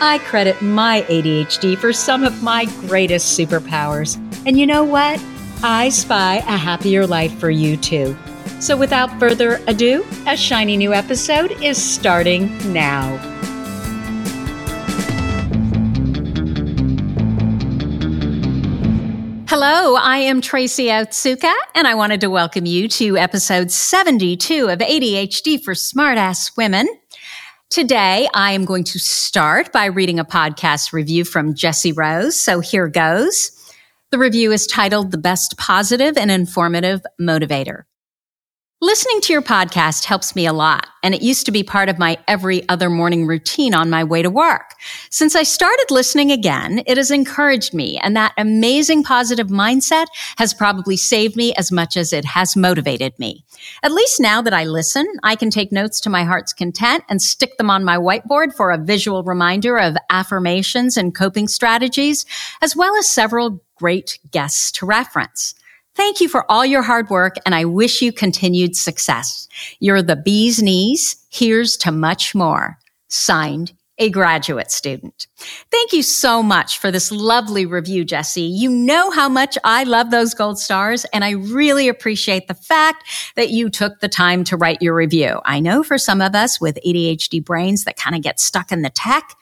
I credit my ADHD for some of my greatest superpowers. And you know what? I spy a happier life for you too. So without further ado, a shiny new episode is starting now. Hello, I am Tracy Otsuka, and I wanted to welcome you to episode 72 of ADHD for Smartass Women. Today, I am going to start by reading a podcast review from Jesse Rose. So here goes. The review is titled The Best Positive and Informative Motivator. Listening to your podcast helps me a lot, and it used to be part of my every other morning routine on my way to work. Since I started listening again, it has encouraged me, and that amazing positive mindset has probably saved me as much as it has motivated me. At least now that I listen, I can take notes to my heart's content and stick them on my whiteboard for a visual reminder of affirmations and coping strategies, as well as several great guests to reference. Thank you for all your hard work and I wish you continued success. You're the bee's knees. Here's to much more. Signed, a graduate student. Thank you so much for this lovely review, Jesse. You know how much I love those gold stars, and I really appreciate the fact that you took the time to write your review. I know for some of us with ADHD brains that kind of get stuck in the tech,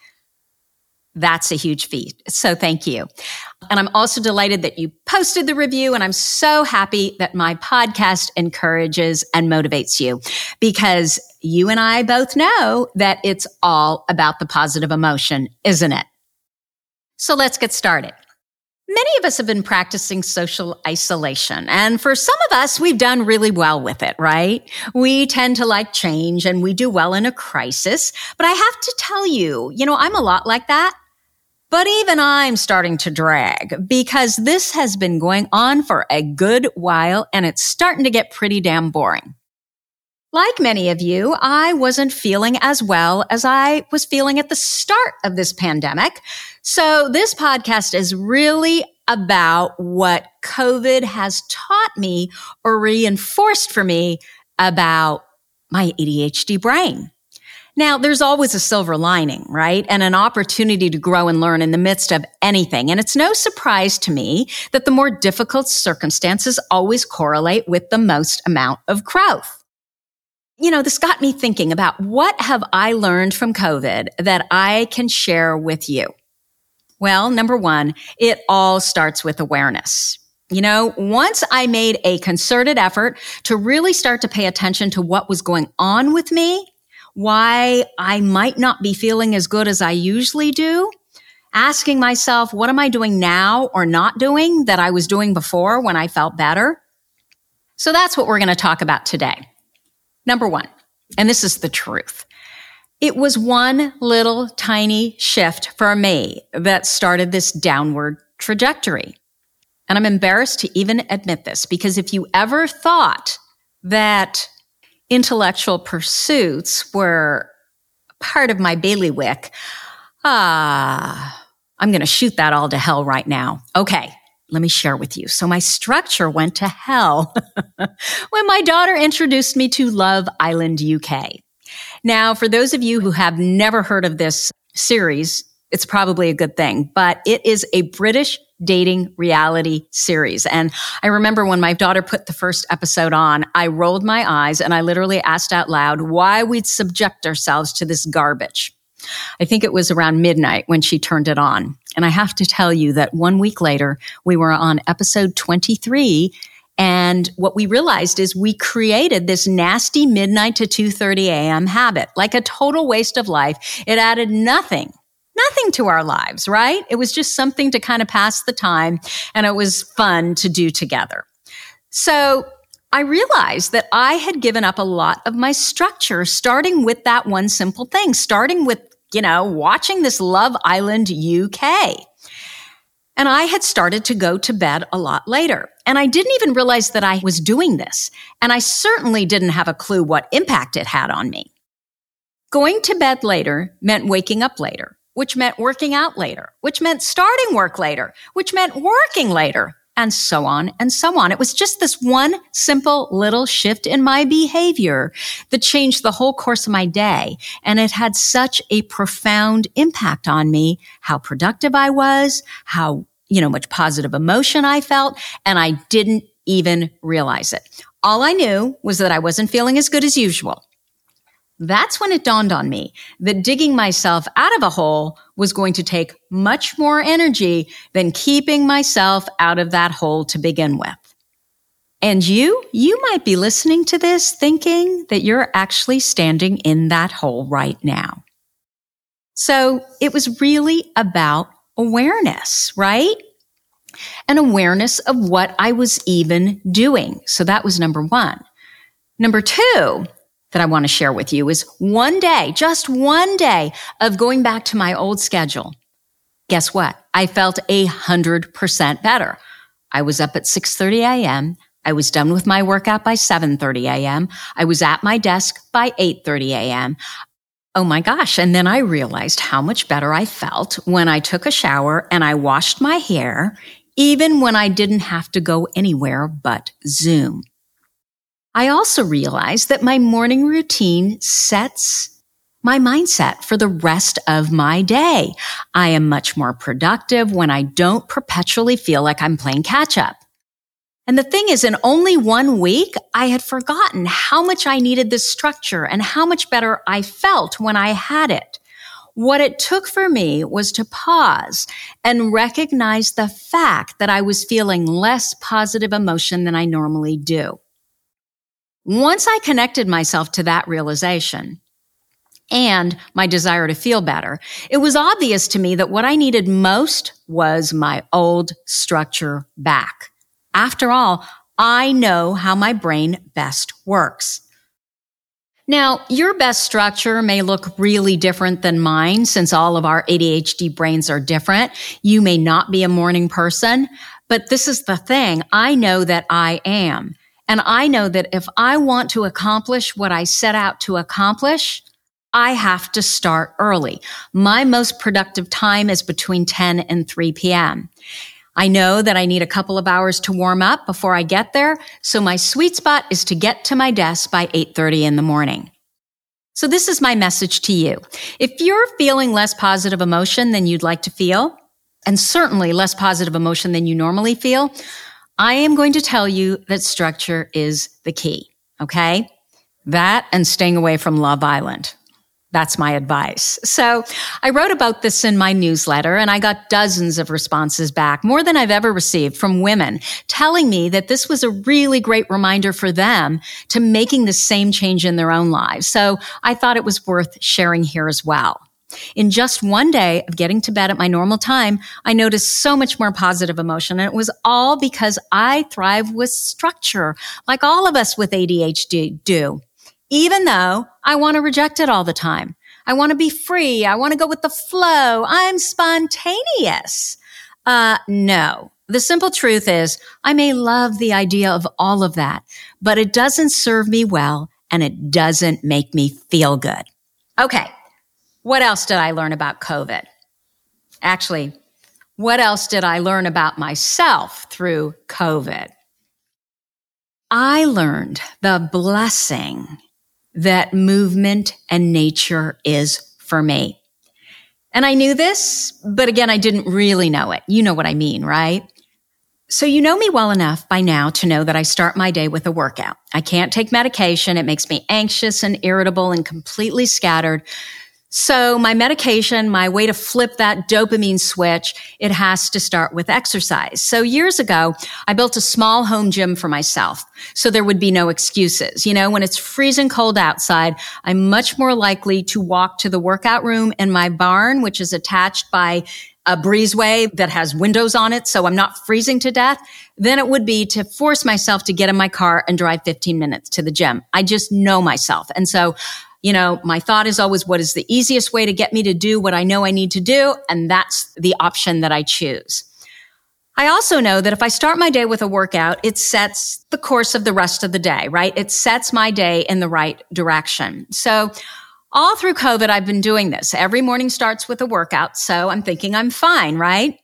that's a huge feat. So thank you. And I'm also delighted that you posted the review. And I'm so happy that my podcast encourages and motivates you because you and I both know that it's all about the positive emotion, isn't it? So let's get started. Many of us have been practicing social isolation. And for some of us, we've done really well with it, right? We tend to like change and we do well in a crisis. But I have to tell you, you know, I'm a lot like that. But even I'm starting to drag because this has been going on for a good while and it's starting to get pretty damn boring. Like many of you, I wasn't feeling as well as I was feeling at the start of this pandemic. So this podcast is really about what COVID has taught me or reinforced for me about my ADHD brain. Now, there's always a silver lining, right? And an opportunity to grow and learn in the midst of anything. And it's no surprise to me that the more difficult circumstances always correlate with the most amount of growth. You know, this got me thinking about what have I learned from COVID that I can share with you? Well, number one, it all starts with awareness. You know, once I made a concerted effort to really start to pay attention to what was going on with me, why I might not be feeling as good as I usually do, asking myself, what am I doing now or not doing that I was doing before when I felt better? So that's what we're going to talk about today. Number one, and this is the truth. It was one little tiny shift for me that started this downward trajectory. And I'm embarrassed to even admit this because if you ever thought that intellectual pursuits were part of my bailiwick. Ah, I'm going to shoot that all to hell right now. Okay. Let me share with you. So my structure went to hell when my daughter introduced me to Love Island UK. Now, for those of you who have never heard of this series, it's probably a good thing, but it is a British dating reality series. And I remember when my daughter put the first episode on, I rolled my eyes and I literally asked out loud why we'd subject ourselves to this garbage. I think it was around midnight when she turned it on. And I have to tell you that one week later, we were on episode 23 and what we realized is we created this nasty midnight to 2:30 a.m. habit, like a total waste of life. It added nothing nothing to our lives, right? It was just something to kind of pass the time and it was fun to do together. So I realized that I had given up a lot of my structure, starting with that one simple thing, starting with, you know, watching this Love Island UK. And I had started to go to bed a lot later. And I didn't even realize that I was doing this. And I certainly didn't have a clue what impact it had on me. Going to bed later meant waking up later, which meant working out later, which meant starting work later, which meant working later, and so on and so on. It was just this one simple little shift in my behavior that changed the whole course of my day. And it had such a profound impact on me, how productive I was, how, you know, much positive emotion I felt. And I didn't even realize it. All I knew was that I wasn't feeling as good as usual. That's when it dawned on me that digging myself out of a hole was going to take much more energy than keeping myself out of that hole to begin with. And you, you might be listening to this thinking that you're actually standing in that hole right now. So it was really about awareness, right? An awareness of what I was even doing. So that was number one. Number two, that I want to share with you is one day, just one day of going back to my old schedule. Guess what? I felt a hundred percent better. I was up at 6.30 a.m. I was done with my workout by 7.30 a.m. I was at my desk by 8.30 a.m. Oh my gosh. And then I realized how much better I felt when I took a shower and I washed my hair, even when I didn't have to go anywhere but Zoom. I also realize that my morning routine sets my mindset for the rest of my day. I am much more productive when I don't perpetually feel like I'm playing catch up. And the thing is, in only one week, I had forgotten how much I needed this structure and how much better I felt when I had it. What it took for me was to pause and recognize the fact that I was feeling less positive emotion than I normally do. Once I connected myself to that realization and my desire to feel better, it was obvious to me that what I needed most was my old structure back. After all, I know how my brain best works. Now, your best structure may look really different than mine since all of our ADHD brains are different. You may not be a morning person, but this is the thing. I know that I am. And I know that if I want to accomplish what I set out to accomplish, I have to start early. My most productive time is between 10 and 3 p.m. I know that I need a couple of hours to warm up before I get there. So my sweet spot is to get to my desk by 8.30 in the morning. So this is my message to you. If you're feeling less positive emotion than you'd like to feel, and certainly less positive emotion than you normally feel, I am going to tell you that structure is the key. Okay. That and staying away from Love Island. That's my advice. So I wrote about this in my newsletter and I got dozens of responses back, more than I've ever received from women telling me that this was a really great reminder for them to making the same change in their own lives. So I thought it was worth sharing here as well. In just one day of getting to bed at my normal time, I noticed so much more positive emotion. And it was all because I thrive with structure, like all of us with ADHD do. Even though I want to reject it all the time. I want to be free. I want to go with the flow. I'm spontaneous. Uh, no. The simple truth is I may love the idea of all of that, but it doesn't serve me well and it doesn't make me feel good. Okay. What else did I learn about COVID? Actually, what else did I learn about myself through COVID? I learned the blessing that movement and nature is for me. And I knew this, but again, I didn't really know it. You know what I mean, right? So you know me well enough by now to know that I start my day with a workout. I can't take medication. It makes me anxious and irritable and completely scattered. So my medication, my way to flip that dopamine switch, it has to start with exercise. So years ago, I built a small home gym for myself. So there would be no excuses. You know, when it's freezing cold outside, I'm much more likely to walk to the workout room in my barn, which is attached by a breezeway that has windows on it. So I'm not freezing to death than it would be to force myself to get in my car and drive 15 minutes to the gym. I just know myself. And so you know, my thought is always what is the easiest way to get me to do what I know I need to do? And that's the option that I choose. I also know that if I start my day with a workout, it sets the course of the rest of the day, right? It sets my day in the right direction. So all through COVID, I've been doing this. Every morning starts with a workout. So I'm thinking I'm fine, right?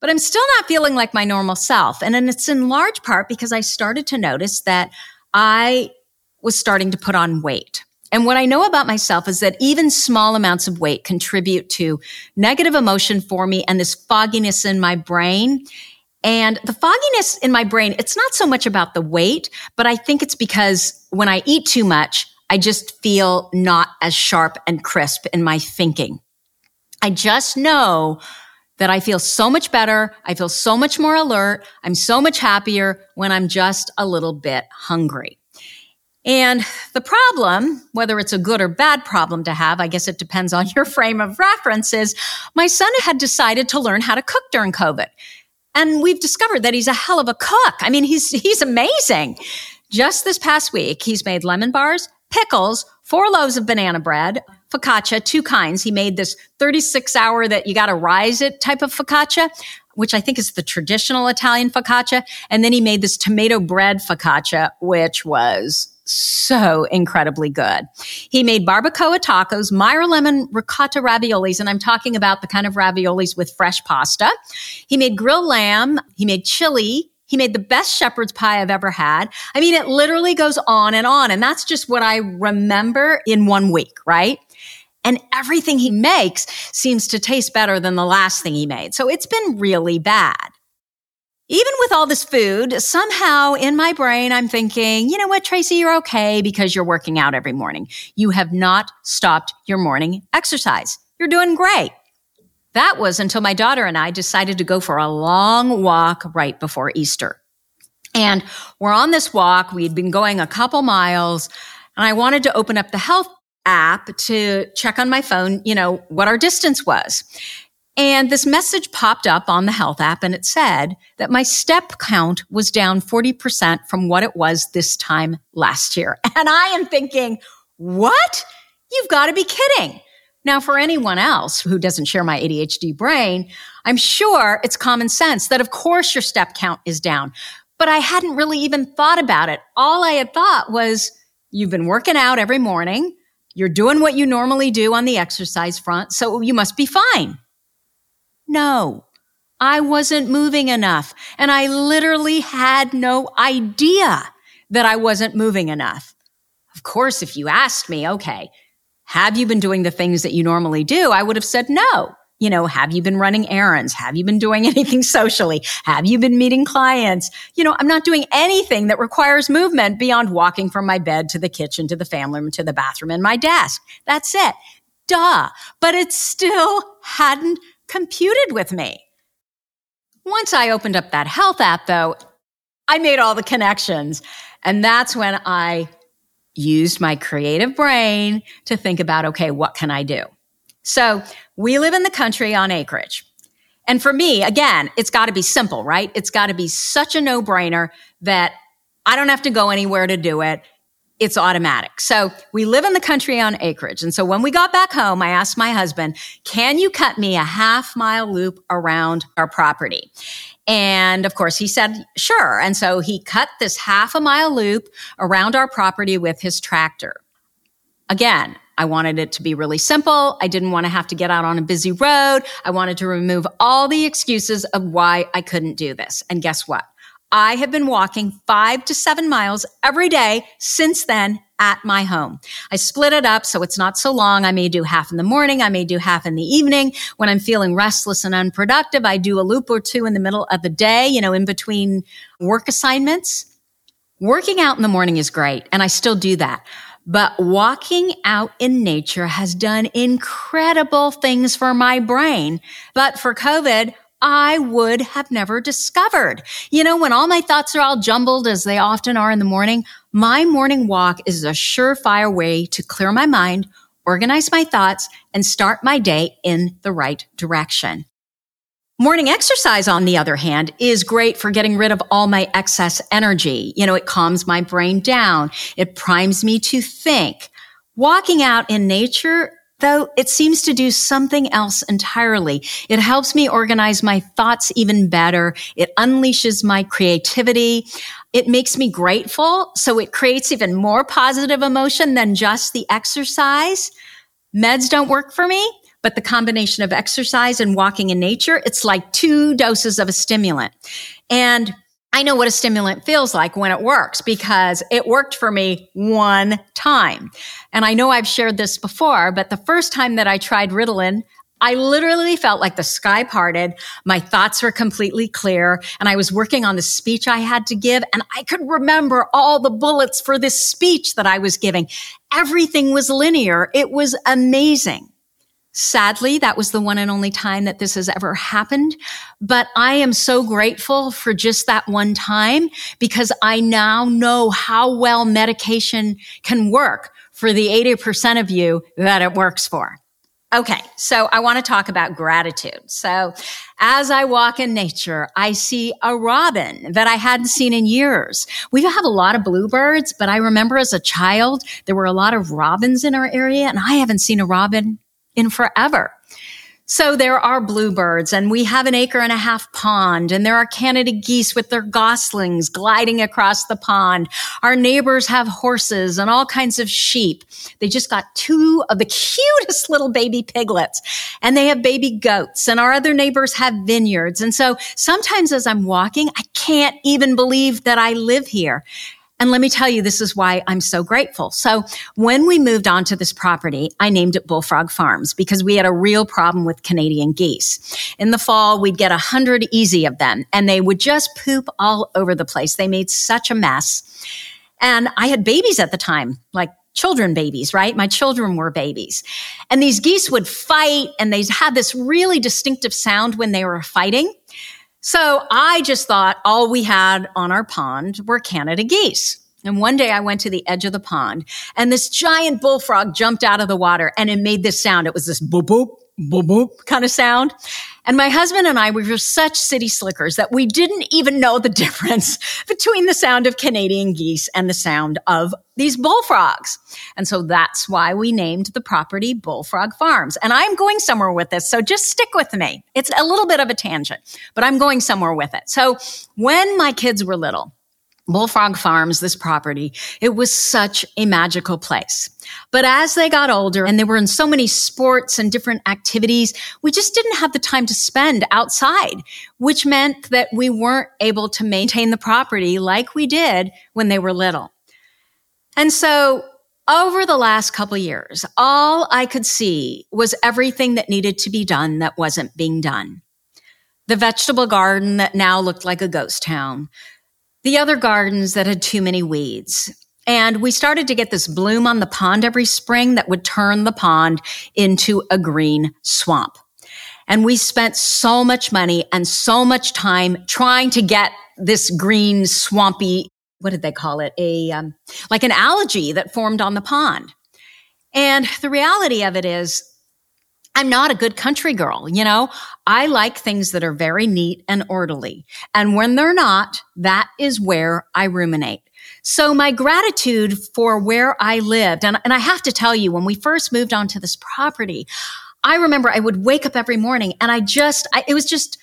But I'm still not feeling like my normal self. And it's in large part because I started to notice that I was starting to put on weight. And what I know about myself is that even small amounts of weight contribute to negative emotion for me and this fogginess in my brain. And the fogginess in my brain, it's not so much about the weight, but I think it's because when I eat too much, I just feel not as sharp and crisp in my thinking. I just know that I feel so much better. I feel so much more alert. I'm so much happier when I'm just a little bit hungry. And the problem, whether it's a good or bad problem to have, I guess it depends on your frame of reference, is my son had decided to learn how to cook during COVID. And we've discovered that he's a hell of a cook. I mean, he's, he's amazing. Just this past week, he's made lemon bars, pickles, four loaves of banana bread, focaccia, two kinds. He made this 36 hour that you got to rise it type of focaccia, which I think is the traditional Italian focaccia. And then he made this tomato bread focaccia, which was so incredibly good. He made barbacoa tacos, Meyer lemon ricotta raviolis, and I'm talking about the kind of raviolis with fresh pasta. He made grilled lamb. He made chili. He made the best shepherd's pie I've ever had. I mean, it literally goes on and on. And that's just what I remember in one week, right? And everything he makes seems to taste better than the last thing he made. So it's been really bad even with all this food, somehow in my brain, I'm thinking, you know what, Tracy, you're okay because you're working out every morning. You have not stopped your morning exercise. You're doing great. That was until my daughter and I decided to go for a long walk right before Easter. And we're on this walk. We'd been going a couple miles and I wanted to open up the health app to check on my phone, you know, what our distance was. And this message popped up on the health app and it said that my step count was down 40% from what it was this time last year. And I am thinking, what? You've got to be kidding. Now, for anyone else who doesn't share my ADHD brain, I'm sure it's common sense that of course your step count is down. But I hadn't really even thought about it. All I had thought was you've been working out every morning. You're doing what you normally do on the exercise front. So you must be fine. No, I wasn't moving enough. And I literally had no idea that I wasn't moving enough. Of course, if you asked me, okay, have you been doing the things that you normally do? I would have said no. You know, have you been running errands? Have you been doing anything socially? Have you been meeting clients? You know, I'm not doing anything that requires movement beyond walking from my bed to the kitchen, to the family room, to the bathroom and my desk. That's it. Duh. But it still hadn't computed with me. Once I opened up that health app, though, I made all the connections. And that's when I used my creative brain to think about, okay, what can I do? So we live in the country on acreage. And for me, again, it's got to be simple, right? It's got to be such a no brainer that I don't have to go anywhere to do it it's automatic. So we live in the country on acreage. And so when we got back home, I asked my husband, can you cut me a half mile loop around our property? And of course he said, sure. And so he cut this half a mile loop around our property with his tractor. Again, I wanted it to be really simple. I didn't want to have to get out on a busy road. I wanted to remove all the excuses of why I couldn't do this. And guess what? I have been walking five to seven miles every day since then at my home. I split it up so it's not so long. I may do half in the morning. I may do half in the evening. When I'm feeling restless and unproductive, I do a loop or two in the middle of the day, you know, in between work assignments. Working out in the morning is great, and I still do that. but walking out in nature has done incredible things for my brain. But for COVID, I would have never discovered. You know, when all my thoughts are all jumbled as they often are in the morning, my morning walk is a surefire way to clear my mind, organize my thoughts, and start my day in the right direction. Morning exercise, on the other hand, is great for getting rid of all my excess energy. You know, it calms my brain down. It primes me to think. Walking out in nature, though, it seems to do something else entirely. It helps me organize my thoughts even better. It unleashes my creativity. It makes me grateful. So it creates even more positive emotion than just the exercise. Meds don't work for me but the combination of exercise and walking in nature, it's like two doses of a stimulant. And I know what a stimulant feels like when it works because it worked for me one time. And I know I've shared this before, but the first time that I tried Ritalin, I literally felt like the sky parted. My thoughts were completely clear and I was working on the speech I had to give and I could remember all the bullets for this speech that I was giving. Everything was linear. It was amazing. Sadly, that was the one and only time that this has ever happened. But I am so grateful for just that one time because I now know how well medication can work for the 80% of you that it works for. Okay, so I want to talk about gratitude. So as I walk in nature, I see a robin that I hadn't seen in years. We have a lot of bluebirds, but I remember as a child, there were a lot of robins in our area and I haven't seen a robin in forever. So there are bluebirds and we have an acre and a half pond and there are Canada geese with their goslings gliding across the pond. Our neighbors have horses and all kinds of sheep. They just got two of the cutest little baby piglets and they have baby goats and our other neighbors have vineyards. And so sometimes as I'm walking, I can't even believe that I live here. And let me tell you, this is why I'm so grateful. So when we moved onto this property, I named it Bullfrog Farms because we had a real problem with Canadian geese. In the fall, we'd get a hundred easy of them and they would just poop all over the place. They made such a mess. And I had babies at the time, like children babies, right? My children were babies. And these geese would fight and they had this really distinctive sound when they were fighting. So I just thought all we had on our pond were Canada geese. And one day I went to the edge of the pond and this giant bullfrog jumped out of the water and it made this sound. It was this boop, boop, boop, boop kind of sound. And my husband and I were such city slickers that we didn't even know the difference between the sound of Canadian geese and the sound of these bullfrogs. And so that's why we named the property Bullfrog Farms. And I'm going somewhere with this. So just stick with me. It's a little bit of a tangent, but I'm going somewhere with it. So when my kids were little, Bullfrog Farms, this property, it was such a magical place. But as they got older and they were in so many sports and different activities, we just didn't have the time to spend outside, which meant that we weren't able to maintain the property like we did when they were little. And so over the last couple years, all I could see was everything that needed to be done that wasn't being done. The vegetable garden that now looked like a ghost town, the other gardens that had too many weeds. And we started to get this bloom on the pond every spring that would turn the pond into a green swamp. And we spent so much money and so much time trying to get this green swampy, what did they call it? A, um, like an algae that formed on the pond. And the reality of it is I'm not a good country girl. You know, I like things that are very neat and orderly. And when they're not, that is where I ruminate. So my gratitude for where I lived, and, and I have to tell you, when we first moved onto this property, I remember I would wake up every morning and I just, I, it was just,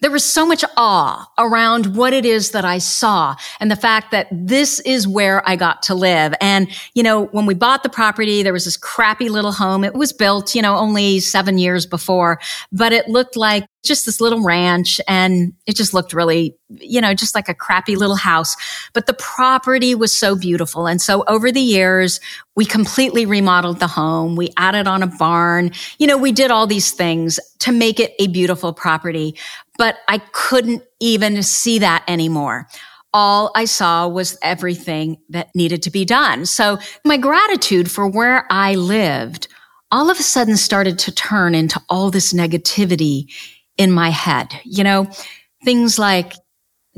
there was so much awe around what it is that I saw and the fact that this is where I got to live. And, you know, when we bought the property, there was this crappy little home. It was built, you know, only seven years before, but it looked like just this little ranch and it just looked really, you know, just like a crappy little house. But the property was so beautiful. And so over the years, we completely remodeled the home. We added on a barn. You know, we did all these things to make it a beautiful property, but I couldn't even see that anymore. all I saw was everything that needed to be done. So my gratitude for where I lived all of a sudden started to turn into all this negativity in my head. You know, things like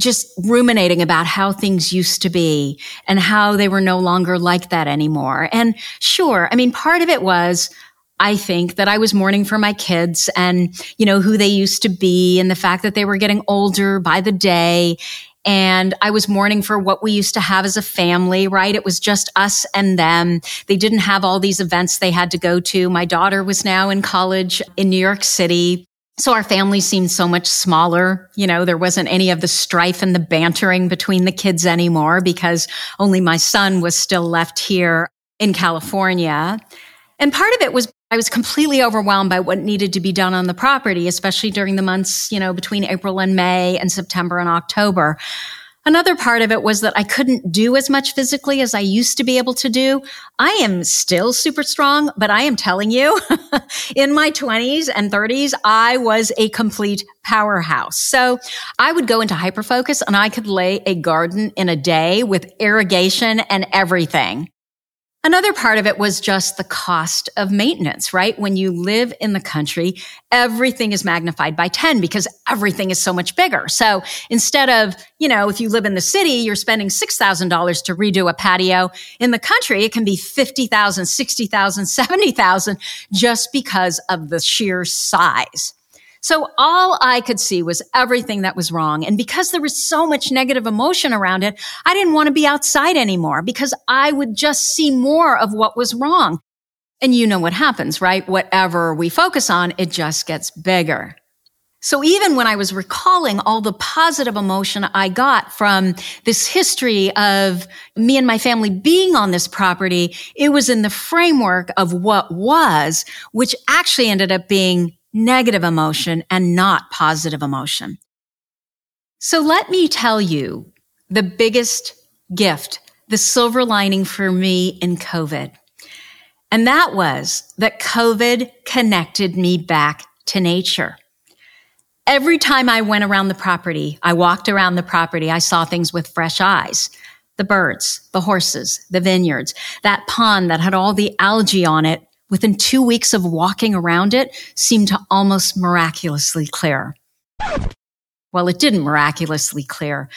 just ruminating about how things used to be and how they were no longer like that anymore. And sure, I mean, part of it was I think that I was mourning for my kids and, you know, who they used to be and the fact that they were getting older by the day. And I was mourning for what we used to have as a family, right? It was just us and them. They didn't have all these events they had to go to. My daughter was now in college in New York City. So our family seemed so much smaller. You know, there wasn't any of the strife and the bantering between the kids anymore because only my son was still left here in California. And part of it was I was completely overwhelmed by what needed to be done on the property, especially during the months, you know, between April and May and September and October. Another part of it was that I couldn't do as much physically as I used to be able to do. I am still super strong, but I am telling you, in my 20s and 30s, I was a complete powerhouse. So I would go into hyperfocus and I could lay a garden in a day with irrigation and everything. Another part of it was just the cost of maintenance, right? When you live in the country, everything is magnified by 10 because everything is so much bigger. So instead of, you know, if you live in the city, you're spending $6,000 to redo a patio. In the country, it can be 50,000, 60,000, 70,000 just because of the sheer size. So all I could see was everything that was wrong. And because there was so much negative emotion around it, I didn't want to be outside anymore because I would just see more of what was wrong. And you know what happens, right? Whatever we focus on, it just gets bigger. So even when I was recalling all the positive emotion I got from this history of me and my family being on this property, it was in the framework of what was, which actually ended up being negative emotion and not positive emotion. So let me tell you the biggest gift, the silver lining for me in COVID. And that was that COVID connected me back to nature. Every time I went around the property, I walked around the property, I saw things with fresh eyes. The birds, the horses, the vineyards, that pond that had all the algae on it within two weeks of walking around it seemed to almost miraculously clear. Well, it didn't miraculously clear.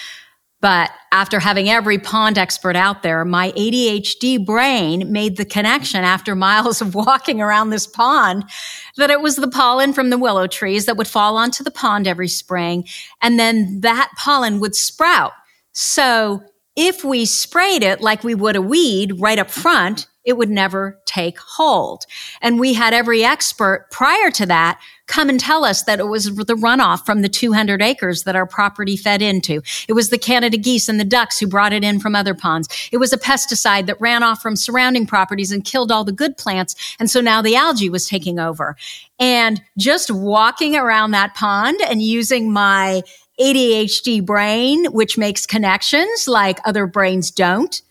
But after having every pond expert out there, my ADHD brain made the connection after miles of walking around this pond that it was the pollen from the willow trees that would fall onto the pond every spring. And then that pollen would sprout. So if we sprayed it like we would a weed right up front, it would never take hold. And we had every expert prior to that come and tell us that it was the runoff from the 200 acres that our property fed into. It was the Canada geese and the ducks who brought it in from other ponds. It was a pesticide that ran off from surrounding properties and killed all the good plants. And so now the algae was taking over. And just walking around that pond and using my ADHD brain, which makes connections like other brains don't,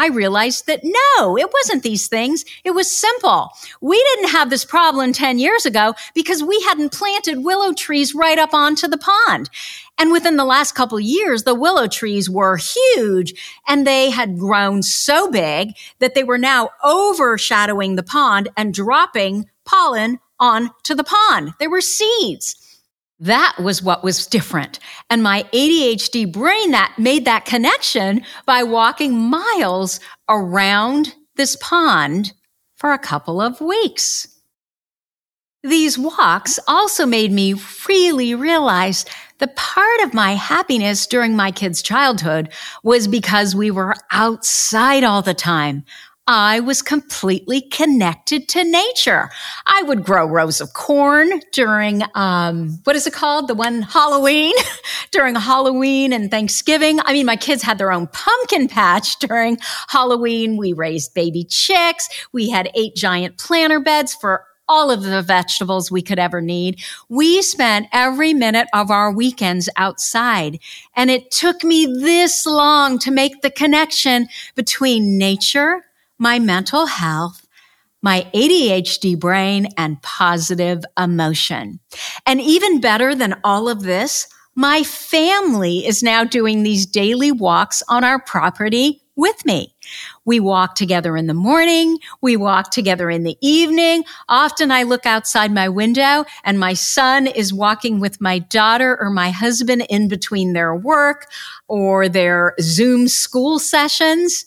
I realized that no, it wasn't these things. It was simple. We didn't have this problem 10 years ago because we hadn't planted willow trees right up onto the pond. And within the last couple years, the willow trees were huge and they had grown so big that they were now overshadowing the pond and dropping pollen onto the pond. They were seeds. That was what was different. And my ADHD brain that made that connection by walking miles around this pond for a couple of weeks. These walks also made me really realize the part of my happiness during my kids' childhood was because we were outside all the time. I was completely connected to nature. I would grow rows of corn during, um, what is it called? The one Halloween, during Halloween and Thanksgiving. I mean, my kids had their own pumpkin patch during Halloween. We raised baby chicks. We had eight giant planter beds for all of the vegetables we could ever need. We spent every minute of our weekends outside. And it took me this long to make the connection between nature my mental health, my ADHD brain, and positive emotion. And even better than all of this, my family is now doing these daily walks on our property with me. We walk together in the morning. We walk together in the evening. Often I look outside my window and my son is walking with my daughter or my husband in between their work or their Zoom school sessions.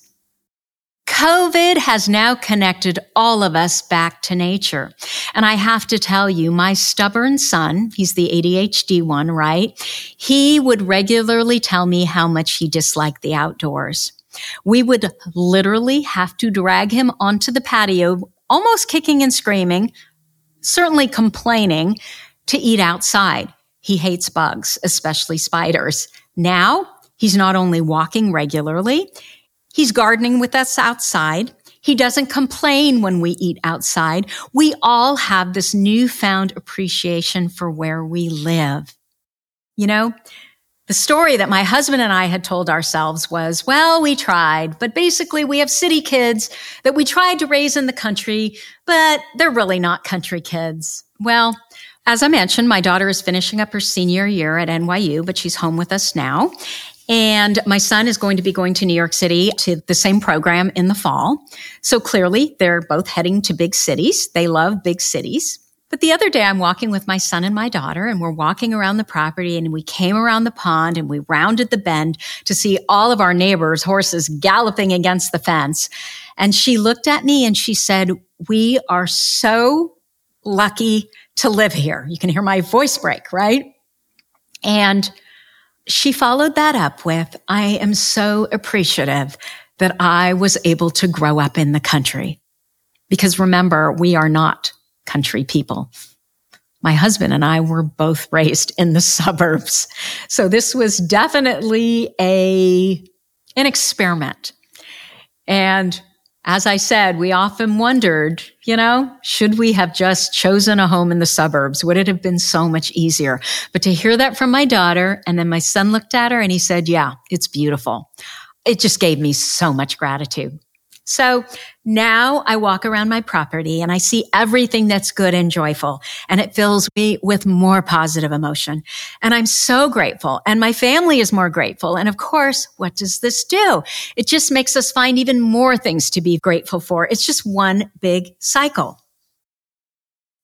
COVID has now connected all of us back to nature. And I have to tell you, my stubborn son, he's the ADHD one, right? He would regularly tell me how much he disliked the outdoors. We would literally have to drag him onto the patio, almost kicking and screaming, certainly complaining to eat outside. He hates bugs, especially spiders. Now he's not only walking regularly, He's gardening with us outside. He doesn't complain when we eat outside. We all have this newfound appreciation for where we live. You know, the story that my husband and I had told ourselves was, well, we tried, but basically we have city kids that we tried to raise in the country, but they're really not country kids. Well, as I mentioned, my daughter is finishing up her senior year at NYU, but she's home with us now. And my son is going to be going to New York City to the same program in the fall. So clearly they're both heading to big cities. They love big cities. But the other day I'm walking with my son and my daughter and we're walking around the property and we came around the pond and we rounded the bend to see all of our neighbors' horses galloping against the fence. And she looked at me and she said, we are so lucky to live here. You can hear my voice break, right? And she followed that up with, I am so appreciative that I was able to grow up in the country. Because remember, we are not country people. My husband and I were both raised in the suburbs. So this was definitely a, an experiment. And as I said, we often wondered, you know, should we have just chosen a home in the suburbs? Would it have been so much easier? But to hear that from my daughter, and then my son looked at her and he said, yeah, it's beautiful. It just gave me so much gratitude. So now I walk around my property and I see everything that's good and joyful and it fills me with more positive emotion. And I'm so grateful and my family is more grateful. And of course, what does this do? It just makes us find even more things to be grateful for. It's just one big cycle.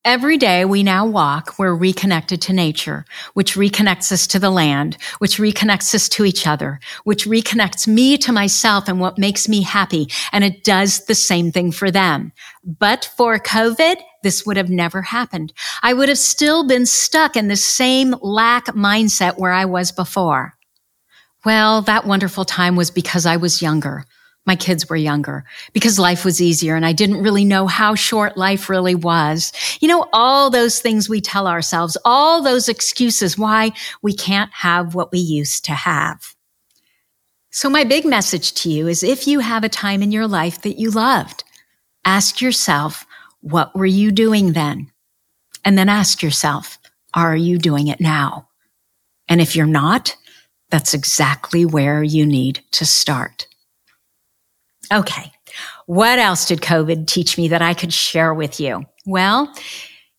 Every day we now walk, we're reconnected to nature, which reconnects us to the land, which reconnects us to each other, which reconnects me to myself and what makes me happy. And it does the same thing for them. But for COVID, this would have never happened. I would have still been stuck in the same lack mindset where I was before. Well, that wonderful time was because I was younger my kids were younger because life was easier and I didn't really know how short life really was. You know, all those things we tell ourselves, all those excuses why we can't have what we used to have. So my big message to you is if you have a time in your life that you loved, ask yourself, what were you doing then? And then ask yourself, are you doing it now? And if you're not, that's exactly where you need to start. Okay. What else did COVID teach me that I could share with you? Well,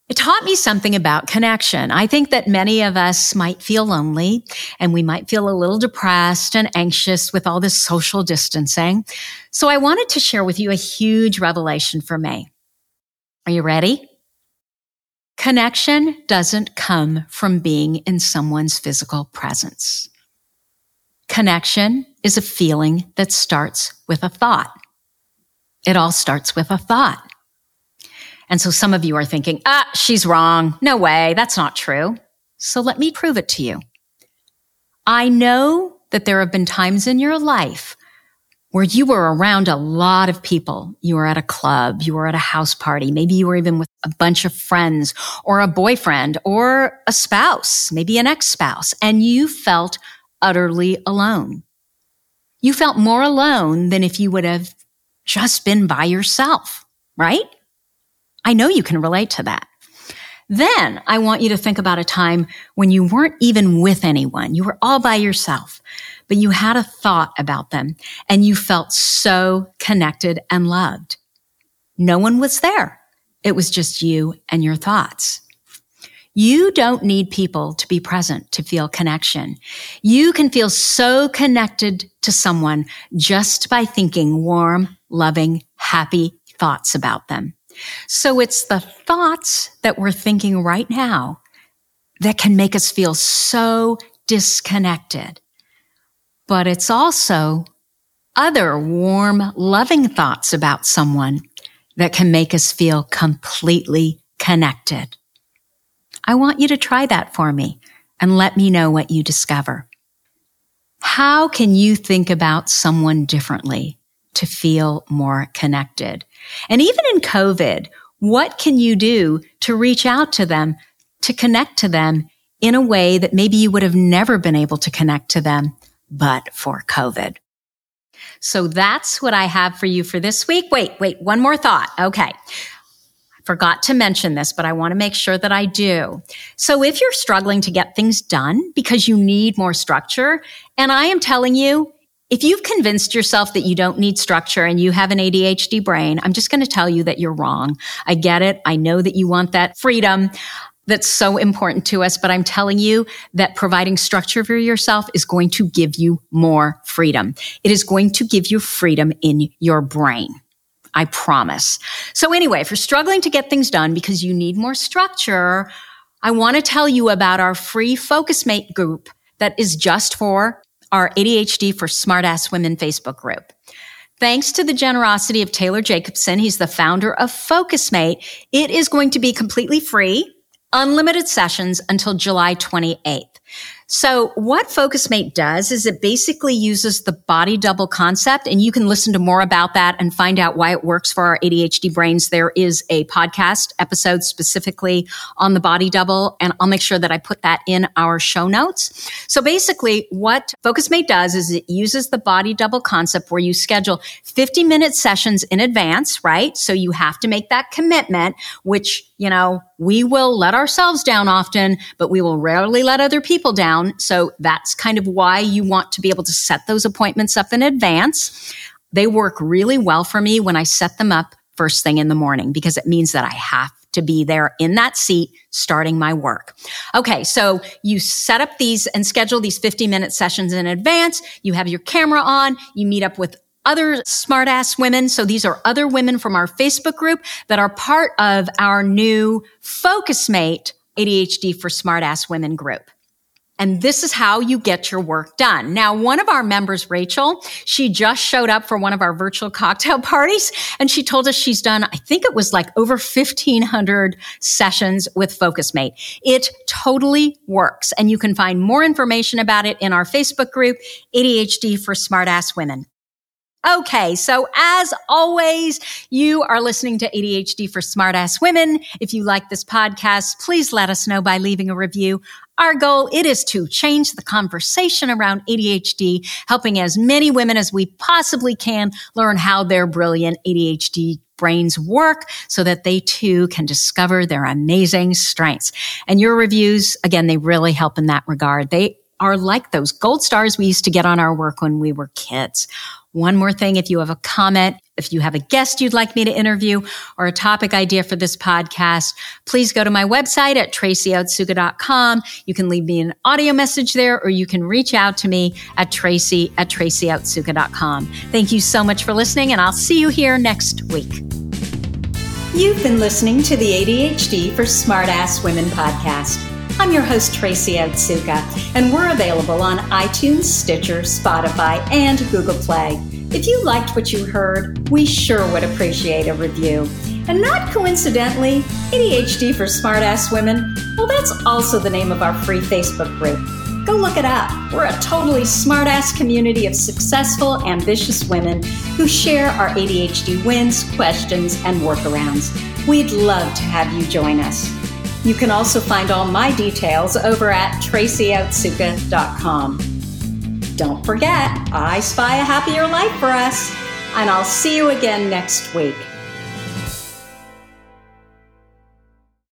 it taught me something about connection. I think that many of us might feel lonely and we might feel a little depressed and anxious with all this social distancing. So I wanted to share with you a huge revelation for me. Are you ready? Connection doesn't come from being in someone's physical presence. Connection is a feeling that starts with a thought. It all starts with a thought. And so some of you are thinking, ah, she's wrong. No way. That's not true. So let me prove it to you. I know that there have been times in your life where you were around a lot of people. You were at a club, you were at a house party, maybe you were even with a bunch of friends or a boyfriend or a spouse, maybe an ex spouse, and you felt utterly alone. You felt more alone than if you would have just been by yourself, right? I know you can relate to that. Then I want you to think about a time when you weren't even with anyone. You were all by yourself, but you had a thought about them and you felt so connected and loved. No one was there. It was just you and your thoughts. You don't need people to be present to feel connection. You can feel so connected to someone just by thinking warm, loving, happy thoughts about them. So it's the thoughts that we're thinking right now that can make us feel so disconnected. But it's also other warm, loving thoughts about someone that can make us feel completely connected. I want you to try that for me and let me know what you discover. How can you think about someone differently to feel more connected? And even in COVID, what can you do to reach out to them, to connect to them in a way that maybe you would have never been able to connect to them, but for COVID? So that's what I have for you for this week. Wait, wait, one more thought. Okay forgot to mention this, but I want to make sure that I do. So if you're struggling to get things done because you need more structure, and I am telling you, if you've convinced yourself that you don't need structure and you have an ADHD brain, I'm just going to tell you that you're wrong. I get it. I know that you want that freedom that's so important to us, but I'm telling you that providing structure for yourself is going to give you more freedom. It is going to give you freedom in your brain. I promise. So anyway, if you're struggling to get things done because you need more structure, I want to tell you about our free Focus Mate group that is just for our ADHD for Smartass Women Facebook group. Thanks to the generosity of Taylor Jacobson, he's the founder of FocusMate. It is going to be completely free, unlimited sessions until July 28th. So what FocusMate does is it basically uses the body double concept and you can listen to more about that and find out why it works for our ADHD brains. There is a podcast episode specifically on the body double and I'll make sure that I put that in our show notes. So basically what FocusMate does is it uses the body double concept where you schedule 50 minute sessions in advance, right? So you have to make that commitment, which, you know, we will let ourselves down often, but we will rarely let other people down. So that's kind of why you want to be able to set those appointments up in advance. They work really well for me when I set them up first thing in the morning because it means that I have to be there in that seat starting my work. Okay. So you set up these and schedule these 50 minute sessions in advance. You have your camera on. You meet up with other smartass women. So these are other women from our Facebook group that are part of our new FocusMate ADHD for smartass women group. And this is how you get your work done. Now, one of our members, Rachel, she just showed up for one of our virtual cocktail parties and she told us she's done, I think it was like over 1500 sessions with FocusMate. It totally works. And you can find more information about it in our Facebook group, ADHD for Smartass Women. Okay, so as always, you are listening to ADHD for Smartass Women. If you like this podcast, please let us know by leaving a review. Our goal, it is to change the conversation around ADHD, helping as many women as we possibly can learn how their brilliant ADHD brains work so that they too can discover their amazing strengths. And your reviews, again, they really help in that regard. They are like those gold stars we used to get on our work when we were kids. One more thing, if you have a comment, if you have a guest you'd like me to interview or a topic idea for this podcast, please go to my website at tracyotsuka.com. You can leave me an audio message there or you can reach out to me at tracy at tracyotsuka.com. Thank you so much for listening and I'll see you here next week. You've been listening to the ADHD for Smartass Women podcast. I'm your host, Tracy Otsuka, and we're available on iTunes, Stitcher, Spotify, and Google Play. If you liked what you heard, we sure would appreciate a review. And not coincidentally, ADHD for Smartass Women, well, that's also the name of our free Facebook group. Go look it up. We're a totally smartass community of successful, ambitious women who share our ADHD wins, questions, and workarounds. We'd love to have you join us. You can also find all my details over at tracyotsuka.com. Don't forget, I spy a happier life for us, and I'll see you again next week.